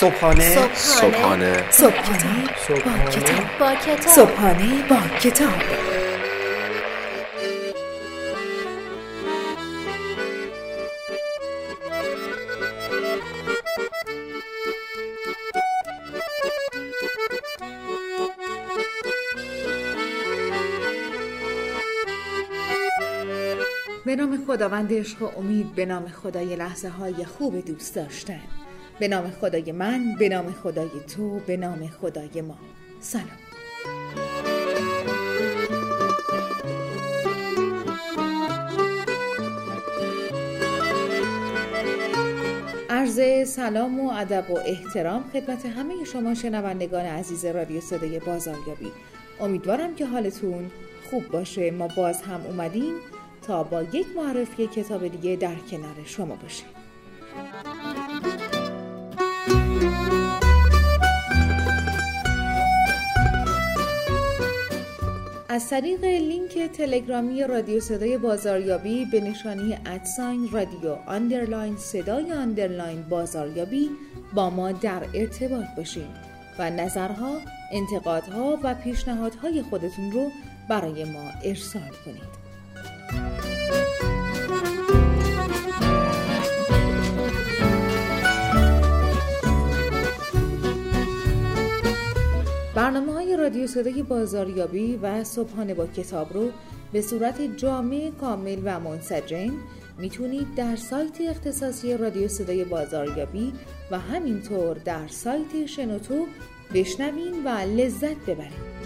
صبحانه. صبحانه. صبحانه صبحانه با کتاب. با کتاب. صبحانه با کتاب. به نام خداوند عشق و امید به نام خدای لحظه های خوب دوست داشتن. به نام خدای من به نام خدای تو به نام خدای ما. سلام. عرض سلام و ادب و احترام خدمت همه شما شنوندگان عزیز رادیو صدای بازاریابی. امیدوارم که حالتون خوب باشه. ما باز هم اومدیم تا با یک معرفی کتاب دیگه در کنار شما باشیم. از طریق لینک تلگرامی رادیو صدای بازاریابی به نشانی at sign رادیو underline صدای underline بازاریابی با ما در ارتباط باشید و نظرها، انتقادها و پیشنهادهای خودتون رو برای ما ارسال کنید. برنامه های رادیو صدای بازاریابی و صبحانه با کتاب رو به صورت جامع کامل و منسجم می‌تونید در سایت اختصاصی رادیو صدای بازاریابی و همینطور در سایت شنوتو بشنوین و لذت ببرید.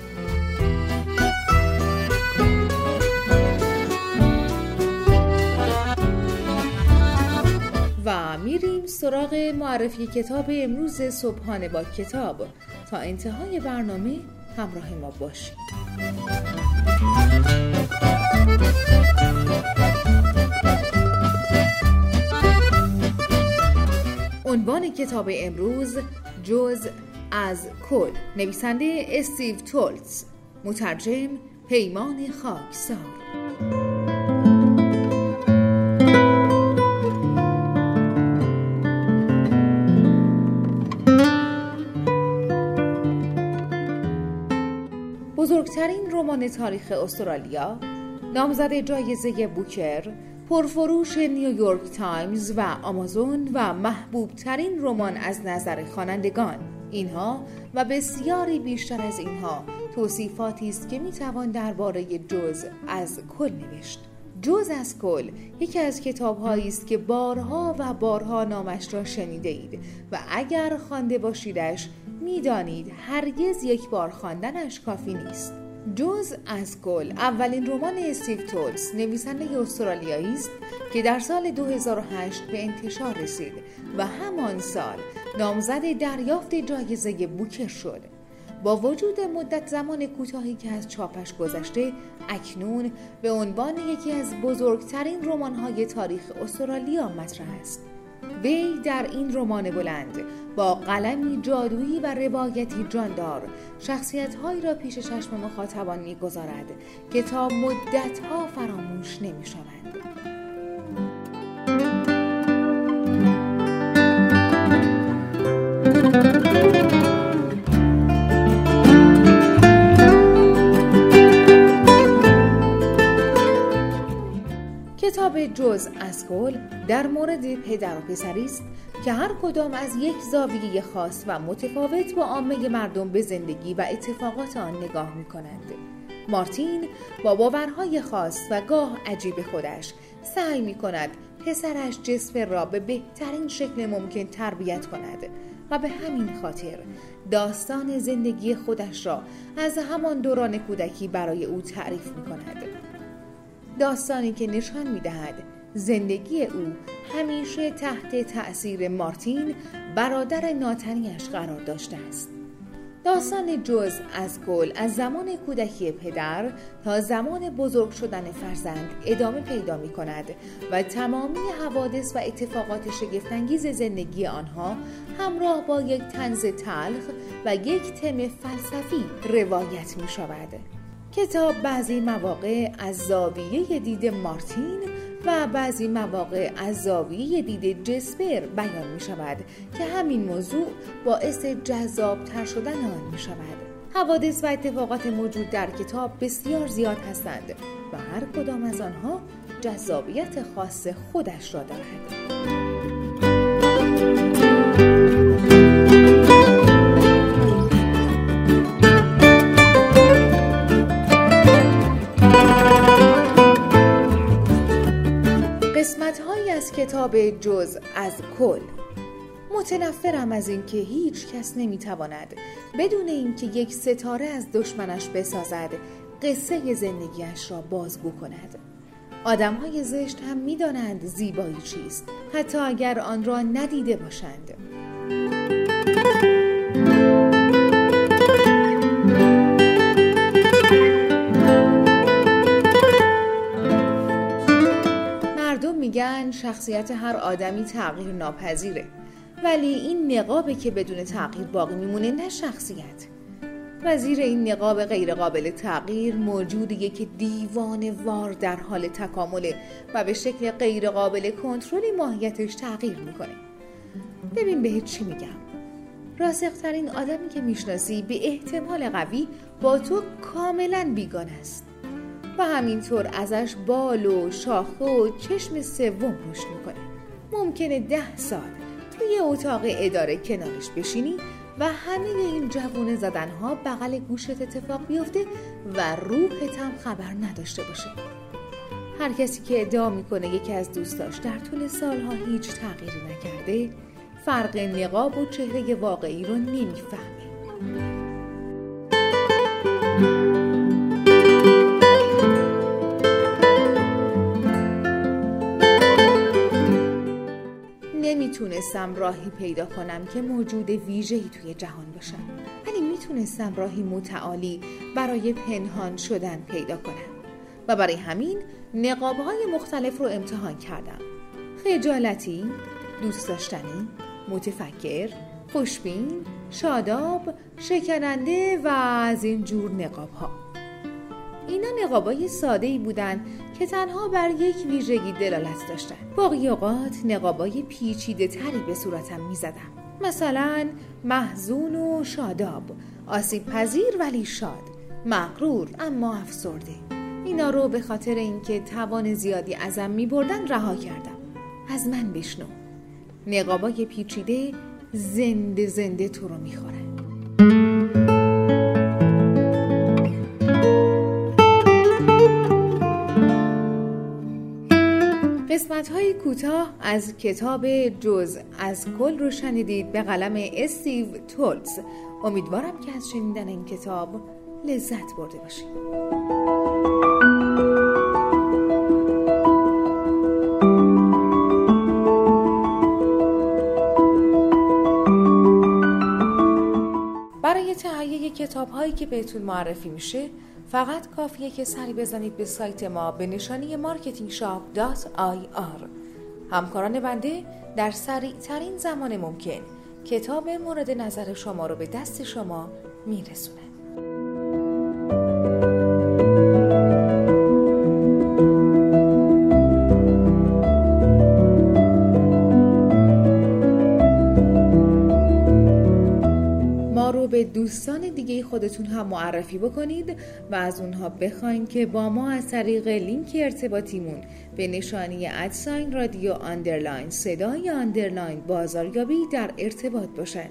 و میریم سراغ معرفی کتاب امروز صبحانه با کتاب. تا انتهای برنامه همراه ما باشید. عنوان کتاب امروز جز از کل. نویسنده استیو تولتز مترجم پیمان خاکسار. بزرگترین رمان تاریخ استرالیا نامزد جایزه بوکر پرفروش نیویورک تایمز و آمازون و محبوب ترین رمان از نظر خوانندگان. اینها و بسیاری بیشتر از اینها توصیفاتی است که می‌توان درباره جز از کل نوشت. جز از کل یکی از کتابهایی است که بارها و بارها نامش را شنیده اید و اگر خوانده باشیدش می‌دانید هرگز یک بار خواندنش کافی نیست. جز از کل اولین رمان استیو تولز نویسنده استرالیایی است که در سال 2008 به انتشار رسید و همان سال نامزد دریافت جایزه بوکر شد. با وجود مدت زمان کوتاهی که از چاپش گذشته اکنون به عنوان یکی از بزرگترین رمان‌های تاریخ استرالیا مطرح است. وی در این رمان بلند با قلمی جادویی و روایتی جاندار شخصیتهایی را پیش چشم مخاطبان می‌گذارد که تا مدتها فراموش نمی‌شوند. کتاب جز از کل در مورد پدر و پسری است که هر کدام از یک زاویه خاص و متفاوت با عامه مردم به زندگی و اتفاقات آن نگاه می کنند. مارتین با باورهای خاص و گاه عجیب خودش سعی می کند پسرش جسپر را به بهترین شکل ممکن تربیت کند و به همین خاطر داستان زندگی خودش را از همان دوران کودکی برای او تعریف می کند. داستانی که نشان می دهد زندگی او همیشه تحت تأثیر مارتین برادر ناتنیش قرار داشته است. داستان جز از کل از زمان کودکی پدر تا زمان بزرگ شدن فرزند ادامه پیدا می کند و تمامی حوادث و اتفاقات شگفتانگیز زندگی آنها همراه با یک تنز تلخ و یک تم فلسفی روایت می شود. کتاب بعضی مواقع از زاویه دید مارتین و بعضی مواقع از زاویه دید جسپر بیان می شود که همین موضوع باعث جذابتر شدن آن می شود حوادث و اتفاقات موجود در کتاب بسیار زیاد هستند و هر کدام از آنها جذابیت خاص خودش را دارد. کتاب جز از کل. متنفرم از اینکه هیچ کس نمی‌تواند بدون اینکه یک ستاره از دشمنش بسازد قصه زندگیش را بازگو کند. آدم های زشت هم می‌دانند زیبایی چیست حتی اگر آن را ندیده باشند. شخصیت هر آدمی تغییر ناپذیره. ولی این نقابه که بدون تغییر باقی میمونه نه شخصیت. وزیر این نقاب غیرقابل تغییر موجودیه که دیوان وار در حال تکامله و به شکل غیرقابل کنترلی ماهیتش تغییر می‌کنه. ببین بهت چی میگم. راسخترین آدمی که می‌شناسی به احتمال قوی با تو کاملا بیگانه است. و همینطور ازش بال و شاخه و چشم سوم رشد می‌کنه. ممکنه ده سال توی اتاق اداره کنارش بشینی و همه این جوونه زدنها بغل گوشت اتفاق بیفته و روحت هم خبر نداشته باشه. هر کسی که ادعا می‌کنه یکی از دوستاش در طول سالها هیچ تغییری نکرده فرق نقاب و چهره واقعی رو نمی‌فهمه. نمی‌تونستم راهی پیدا کنم که موجود ویژه‌ای توی جهان باشم. ولی می‌تونستم راهی متعالی برای پنهان شدن پیدا کنم. و برای همین نقابهای مختلف رو امتحان کردم. خجالتی، دوست داشتنی، متفکر، خوشبین، شاداب، شکننده و از این جور نقاب ها اینا نقابای ساده ای بودن که تنها بر یک ویژگی دلالت داشتن. باقی اوقات نقابای پیچیده تری به صورتم می زدم مثلا محزون و شاداب. آسیب پذیر ولی شاد. مغرور اما افسرده. اینا رو به خاطر اینکه توان زیادی ازم می بردن رها کردم. از من بشنو. نقابای پیچیده زنده زنده تو رو می‌خورن. قسمت های کوتاه از کتاب جز از کل رو شنیدید به قلم استیو تولز. امیدوارم که از شنیدن این کتاب لذت برده باشید. برای تهیه کتاب هایی که بهتون معرفی میشه فقط کافیه که سری بزنید به سایت ما به نشانی marketingshop.ir همکاران بنده در سریع ترین زمان ممکن کتاب مورد نظر شما رو به دست شما میرسونه خودتون هم معرفی بکنید و از اونها بخواین که با ما از طریق لینک ارتباطیمون به نشانی at sign رادیو underline صدای underline بازاریابی در ارتباط باشند.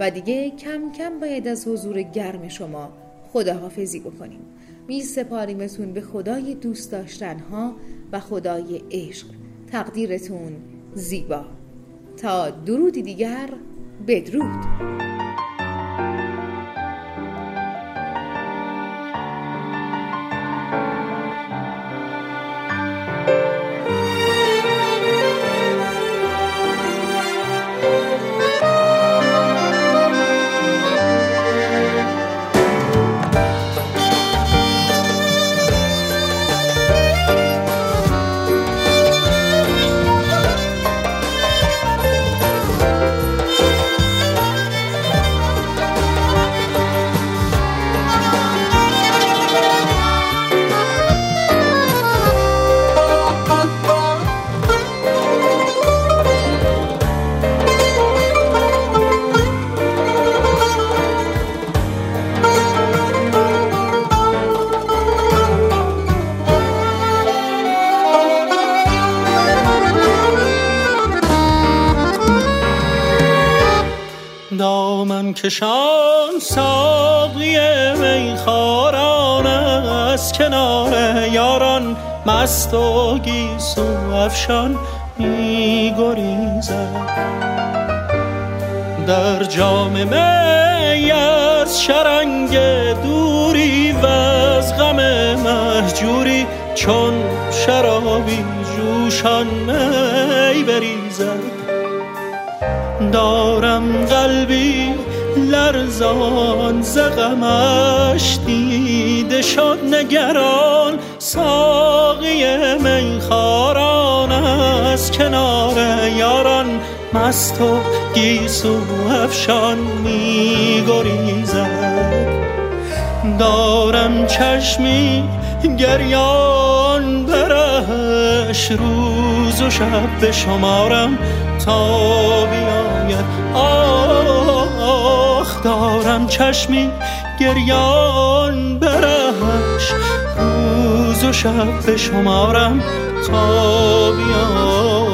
و دیگه کم کم باید از حضور گرم شما خداحافظی بکنیم می سپاریمتون به خدای دوست داشتنها و خدای عشق تقدیرتون زیبا. تا درودی دیگر بدرود. کشان ساقی میخاران از کنار یاران مست و گیسو افشان می در جام می از شرنگ دوری و از غم محجوری چون شرابی جوشان می بریزد. دارم قلبی لرزان زغمش دیده شد نگران. ساقی میخاران از کنار یاران. مست و گیسو افشان می دارم چشمی گریان برش روز و شب به شمارم تا بیاید. آخ دارم چشمی گریان برش روز و شب به شمارم تا بیاید.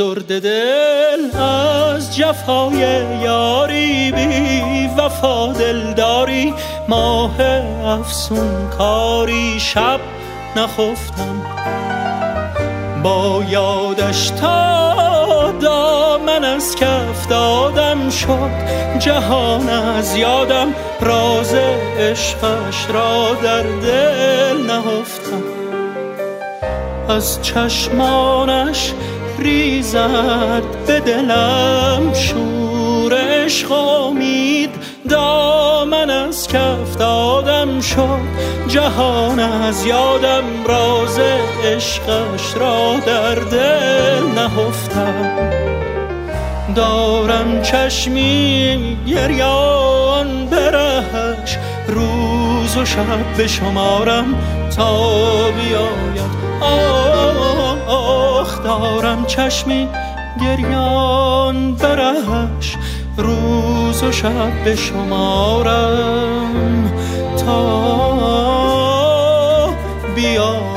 آزرد دل از جفای یاری بی وفا دلداری. ماه افسون کاری شب نخفتم. با یادش تا دامن از کف دادم شد جهان از یادم. راز عشقش را در دل نهفتم. از چشمانش ریزد به دلم شور عشق امید. دامن از کف دادم شد جهان از یادم راز عشقش را در دل نهفتم. دارم چشمی گریان برهش روز و شب به شمارم تا بیاید. دارم چشمی گریان برش روز و شب به شمارم. تا بیاید